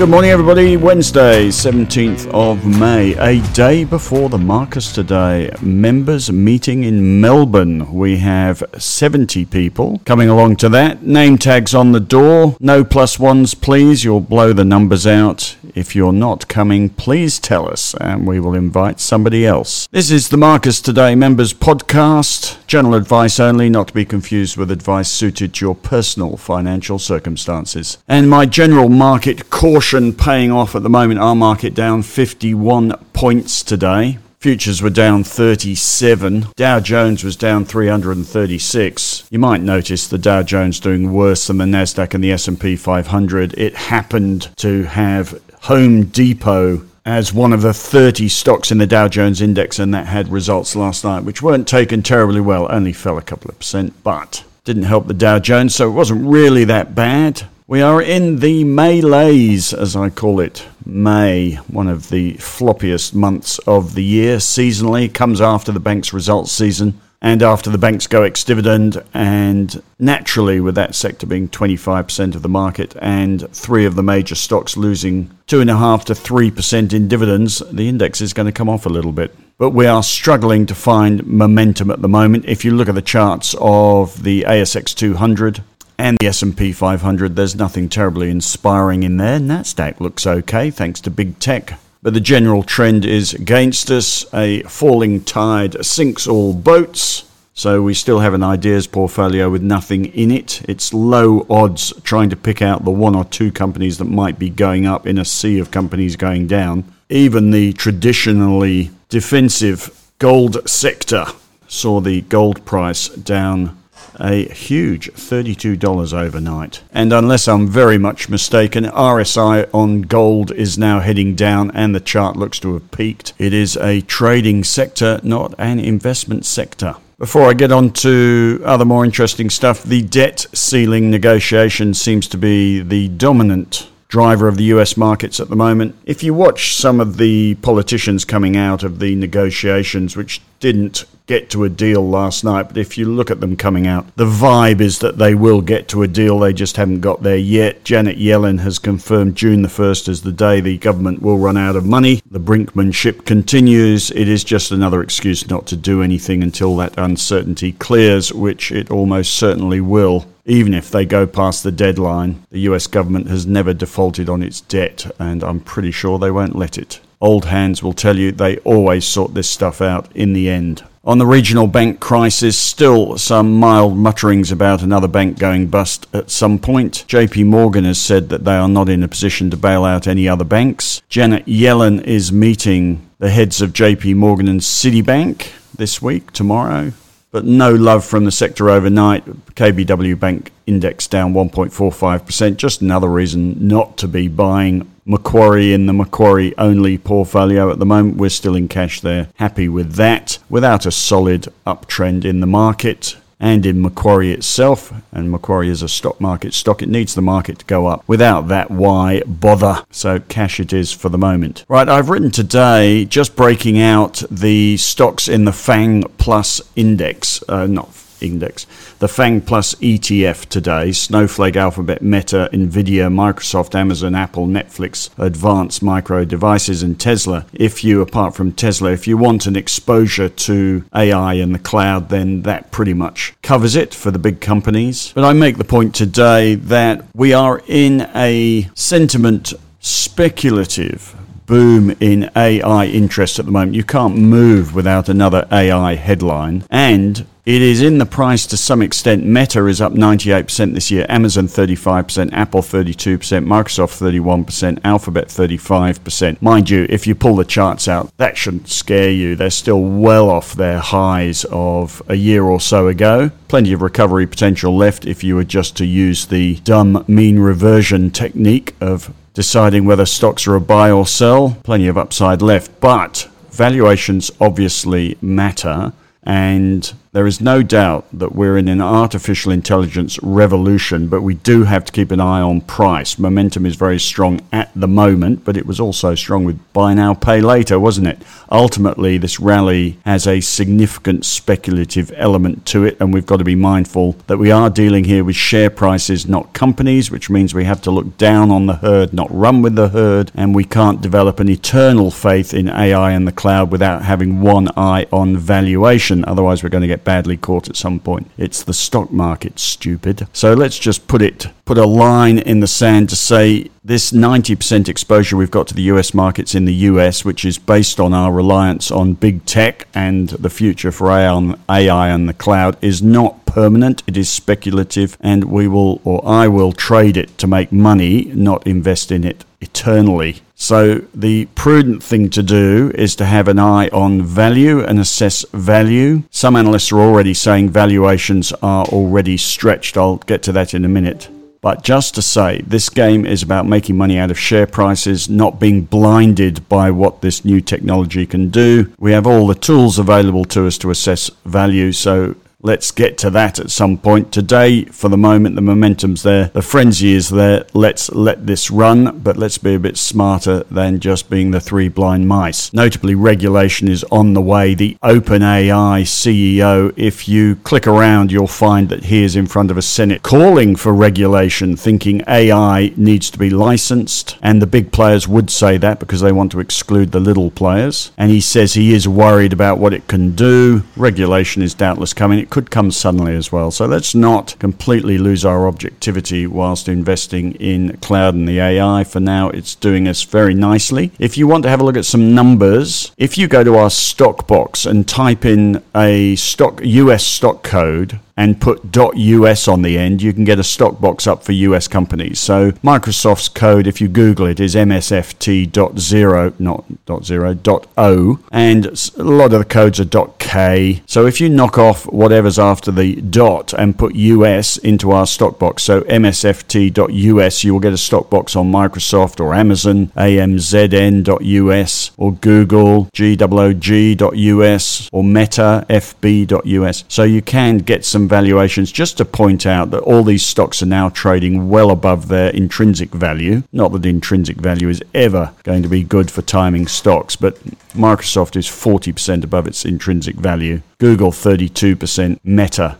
Good morning, everybody. Wednesday, 17th of May, a day before the Marcus today. Members meeting in Melbourne. We have 70 people coming along to that. Name tags on the door. No plus ones, please. You'll blow the numbers out. If you're not coming, please tell us and we will invite somebody else. This is the Marcus Today Members Podcast. General advice only, not to be confused with advice suited to your personal financial circumstances. And my general market caution paying off at the moment. Our market down 51 points today. Futures were down 37. Dow Jones was down 336. You might notice the Dow Jones doing worse than the Nasdaq and the S&P 500. It happened to have Home Depot as one of the 30 stocks in the Dow Jones Index, and that had results last night, which weren't taken terribly well, only fell a couple of percent, but didn't help the Dow Jones, so it wasn't really that bad. We are in the Malays, as I call it. May, one of the floppiest months of the year seasonally, comes after the bank's results season and after the banks go ex dividend, and naturally, with that sector being 25% of the market and three of the major stocks losing 2.5 to 3% in dividends, the index is going to come off a little bit. But we are struggling to find momentum at the moment. If you look at the charts of the ASX 200, and the S&P 500 there's nothing terribly inspiring in there Nasdaq looks okay thanks to big tech but the general trend is against us. A falling tide sinks all boats. So we still have an ideas portfolio with nothing in it. It's low odds trying to pick out the one or two companies that might be going up in a sea of companies going down. Even the traditionally defensive gold sector saw the gold price down a huge $32 overnight. And unless I'm very much mistaken, RSI on gold is now heading down and the chart looks to have peaked. It is a trading sector, not an investment sector. Before I get on to other more interesting stuff, the debt ceiling negotiation seems to be the dominant driver of the US markets at the moment. If you watch some of the politicians coming out of the negotiations, which didn't get to a deal last night, but if you look at them coming out, the vibe is that they will get to a deal. They just haven't got there yet. Janet Yellen has confirmed June the 1st as the day the government will run out of money. The brinkmanship continues. It is just another excuse not to do anything until that uncertainty clears, which it almost certainly will even if they go past the deadline. The US government has never defaulted on its debt, and I'm pretty sure they won't let it. Old hands will tell you they always sort this stuff out in the end. On the regional bank crisis, still some mild mutterings about another bank going bust at some point. JP Morgan has said that they are not in a position to bail out any other banks. Janet Yellen is meeting the heads of JP Morgan and Citibank this week, tomorrow. But no love from the sector overnight. KBW Bank index down 1.45%. Just another reason not to be buying Macquarie in the Macquarie only portfolio at the moment. We're still in cash there. Happy with that. Without a solid uptrend in the market and in Macquarie itself, and Macquarie is a stock market stock, it needs the market to go up. Without that, why bother? So cash it is for the moment. Right, I've written today just breaking out the stocks in the FANG Plus index, uh, not index. The FANG Plus ETF today Snowflake, Alphabet, Meta, Nvidia, Microsoft, Amazon, Apple, Netflix, Advanced Micro Devices, and Tesla. If you, apart from Tesla, if you want an exposure to AI and the cloud, then that pretty much covers it for the big companies. But I make the point today that we are in a sentiment speculative boom in AI interest at the moment. You can't move without another AI headline. And it is in the price to some extent. Meta is up 98% this year, Amazon 35%, Apple 32%, Microsoft 31%, Alphabet 35%. Mind you, if you pull the charts out, that shouldn't scare you. They're still well off their highs of a year or so ago. Plenty of recovery potential left if you were just to use the dumb mean reversion technique of deciding whether stocks are a buy or sell. Plenty of upside left, but valuations obviously matter. And There is no doubt that we're in an artificial intelligence revolution, but we do have to keep an eye on price. Momentum is very strong at the moment, but it was also strong with buy now, pay later, wasn't it? Ultimately, this rally has a significant speculative element to it, and we've got to be mindful that we are dealing here with share prices, not companies, which means we have to look down on the herd, not run with the herd, and we can't develop an eternal faith in AI and the cloud without having one eye on valuation. Otherwise, we're going to get badly caught at some point. It's the stock market, stupid. So let's just put it, put a line in the sand to say this 90% exposure we've got to the US markets in the US, which is based on our reliance on big tech and the future for AI and the cloud, is not permanent. It is speculative, and we will, or I will, trade it to make money, not invest in it eternally. So, the prudent thing to do is to have an eye on value and assess value. Some analysts are already saying valuations are already stretched. I'll get to that in a minute. But just to say, this game is about making money out of share prices, not being blinded by what this new technology can do. We have all the tools available to us to assess value, so Let's get to that at some point. Today, for the moment, the momentum's there, the frenzy is there. Let's let this run, but let's be a bit smarter than just being the three blind mice. Notably, regulation is on the way. The OpenAI CEO, if you click around, you'll find that he is in front of a Senate calling for regulation, thinking AI needs to be licensed. And the big players would say that because they want to exclude the little players. And he says he is worried about what it can do. Regulation is doubtless coming could come suddenly as well. So let's not completely lose our objectivity whilst investing in cloud and the AI. For now, it's doing us very nicely. If you want to have a look at some numbers, if you go to our stock box and type in a stock US stock code, and put .us on the end, you can get a stock box up for US companies. So Microsoft's code, if you Google it, is MSFT.0, not .0, .o, and a lot of the codes are .k. So if you knock off whatever's after the dot and put US into our stock box, so MSFT.us, you will get a stock box on Microsoft or Amazon, AMZN.us, or Google, GWG.us, or Meta, FB.us. So you can get some valuations just to point out that all these stocks are now trading well above their intrinsic value. Not that intrinsic value is ever going to be good for timing stocks, but Microsoft is 40% above its intrinsic value. Google 32%, Meta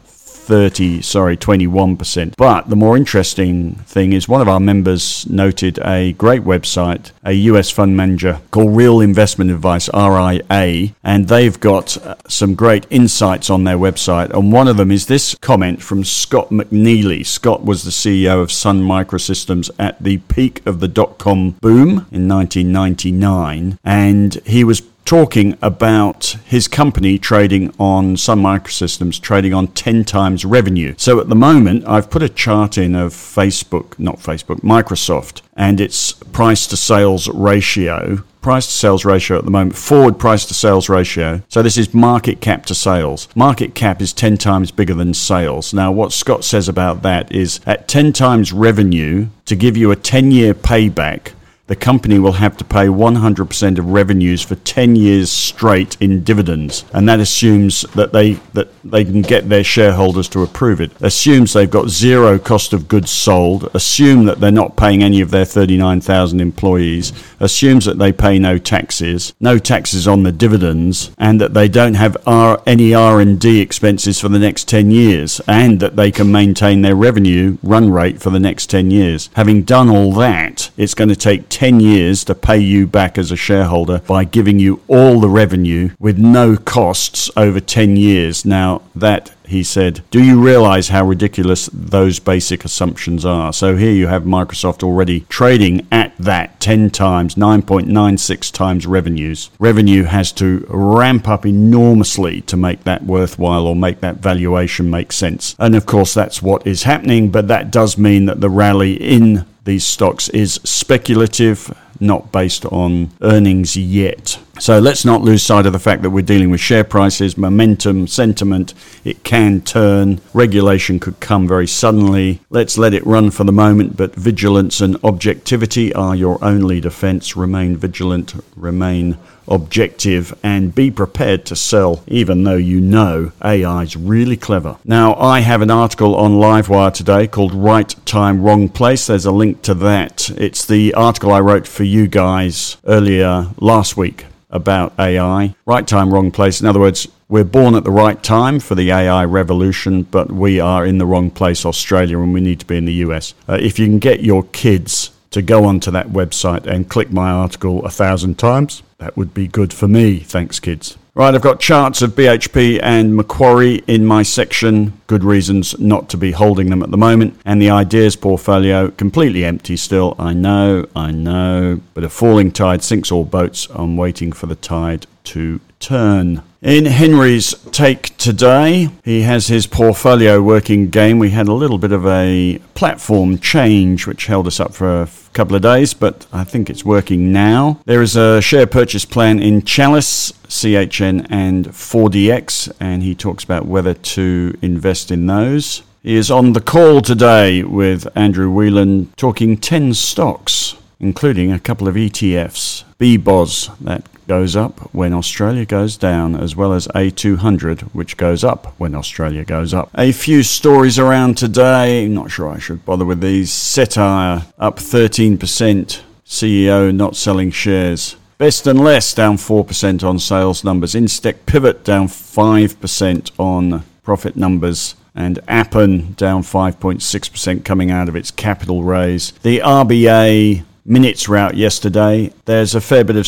30, sorry, 21%. But the more interesting thing is one of our members noted a great website, a US fund manager called Real Investment Advice, RIA, and they've got uh, some great insights on their website. And one of them is this comment from Scott McNealy. Scott was the CEO of Sun Microsystems at the peak of the dot com boom in 1999, and he was talking about his company trading on Sun Microsystems, trading on 10 times revenue. So at the moment, I've put a chart in of Facebook, not Facebook, Microsoft, and its price to sales ratio. Price to sales ratio at the moment, forward price to sales ratio. So this is market cap to sales. Market cap is 10 times bigger than sales. Now, what Scott says about that is at 10 times revenue, to give you a 10 year payback, the company will have to pay 100% of revenues for 10 years straight in dividends. And that assumes that they, that they can get their shareholders to approve it. Assumes they've got zero cost of goods sold. Assume that they're not paying any of their 39,000 employees. Assumes that they pay no taxes, no taxes on the dividends, and that they don't have R, any R&D expenses for the next 10 years, and that they can maintain their revenue run rate for the next 10 years. Having done all that, it's going to take 10 years to pay you back as a shareholder by giving you all the revenue with no costs over 10 years. Now, that he said, Do you realize how ridiculous those basic assumptions are? So here you have Microsoft already trading at that 10 times, 9.96 times revenues. Revenue has to ramp up enormously to make that worthwhile or make that valuation make sense. And of course, that's what is happening, but that does mean that the rally in these stocks is speculative, not based on earnings yet. So let's not lose sight of the fact that we're dealing with share prices, momentum, sentiment. It can turn. Regulation could come very suddenly. Let's let it run for the moment, but vigilance and objectivity are your only defense. Remain vigilant, remain objective and be prepared to sell, even though you know AI is really clever. Now, I have an article on Livewire today called Right Time, Wrong Place. There's a link to that. It's the article I wrote for you guys earlier last week about AI. Right time, wrong place. In other words, we're born at the right time for the AI revolution, but we are in the wrong place, Australia, and we need to be in the US. Uh, if you can get your kids to go onto that website and click my article a thousand times, that would be good for me. Thanks, kids. Right, I've got charts of BHP and Macquarie in my section. Good reasons not to be holding them at the moment. And the ideas portfolio completely empty still. I know, I know. But a falling tide sinks all boats. I'm waiting for the tide to turn. In Henry's take today, he has his portfolio working game. We had a little bit of a platform change which held us up for a couple of days, but I think it's working now. There is a share purchase plan in Chalice, CHN, and 4DX, and he talks about whether to invest in those. He is on the call today with Andrew Whelan talking 10 stocks, including a couple of ETFs. BBOS, that goes up when Australia goes down, as well as A200, which goes up when Australia goes up. A few stories around today. Not sure I should bother with these. Cettire up 13%. CEO not selling shares. Best and Less down 4% on sales numbers. Incitec Pivot down 5% on profit numbers. And Appen down 5.6% coming out of its capital raise. The RBA minutes route yesterday. There's a fair bit of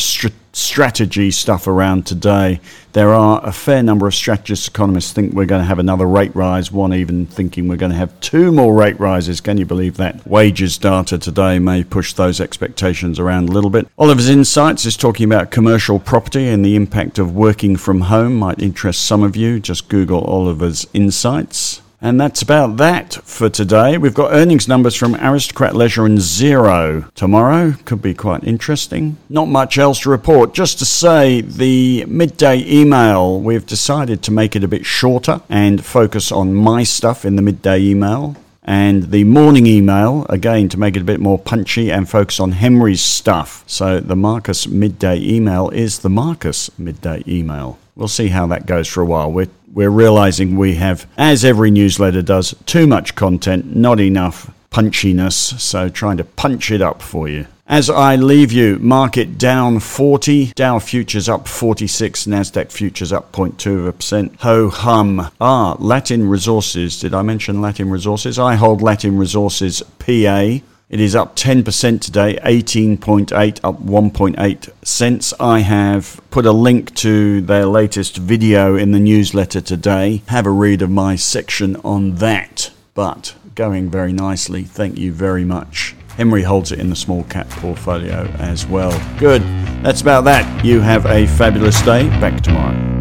strategy stuff around today. There are a fair number of strategist economists think we're going to have another rate rise. One even thinking we're going to have two more rate rises. Can you believe that? Wages data today may push those expectations around a little bit. Oliver's Insights is talking about commercial property and the impact of working from home. Might interest some of you. Just Google Oliver's Insights. And that's about that for today. We've got earnings numbers from Aristocrat Leisure and Xero tomorrow. Could be quite interesting. Not much else to report. Just to say, the midday email, we've decided to make it a bit shorter and focus on my stuff in the midday email. And the morning email, again, to make it a bit more punchy and focus on Henry's stuff. So the Marcus midday email is the Marcus midday email. We'll see how that goes for a while. We're we're realizing we have, as every newsletter does, too much content, not enough punchiness, so trying to punch it up for you. As I leave you, market down 40, Dow futures up 46, Nasdaq futures up 0.2%. Ho hum. Ah, Latin Resources. Did I mention Latin Resources? I hold Latin Resources PA it is up 10% today, 18.8 up 1.8 cents. I have put a link to their latest video in the newsletter today. Have a read of my section on that. But going very nicely. Thank you very much. Henry holds it in the small cap portfolio as well. Good. That's about that. You have a fabulous day. Back tomorrow.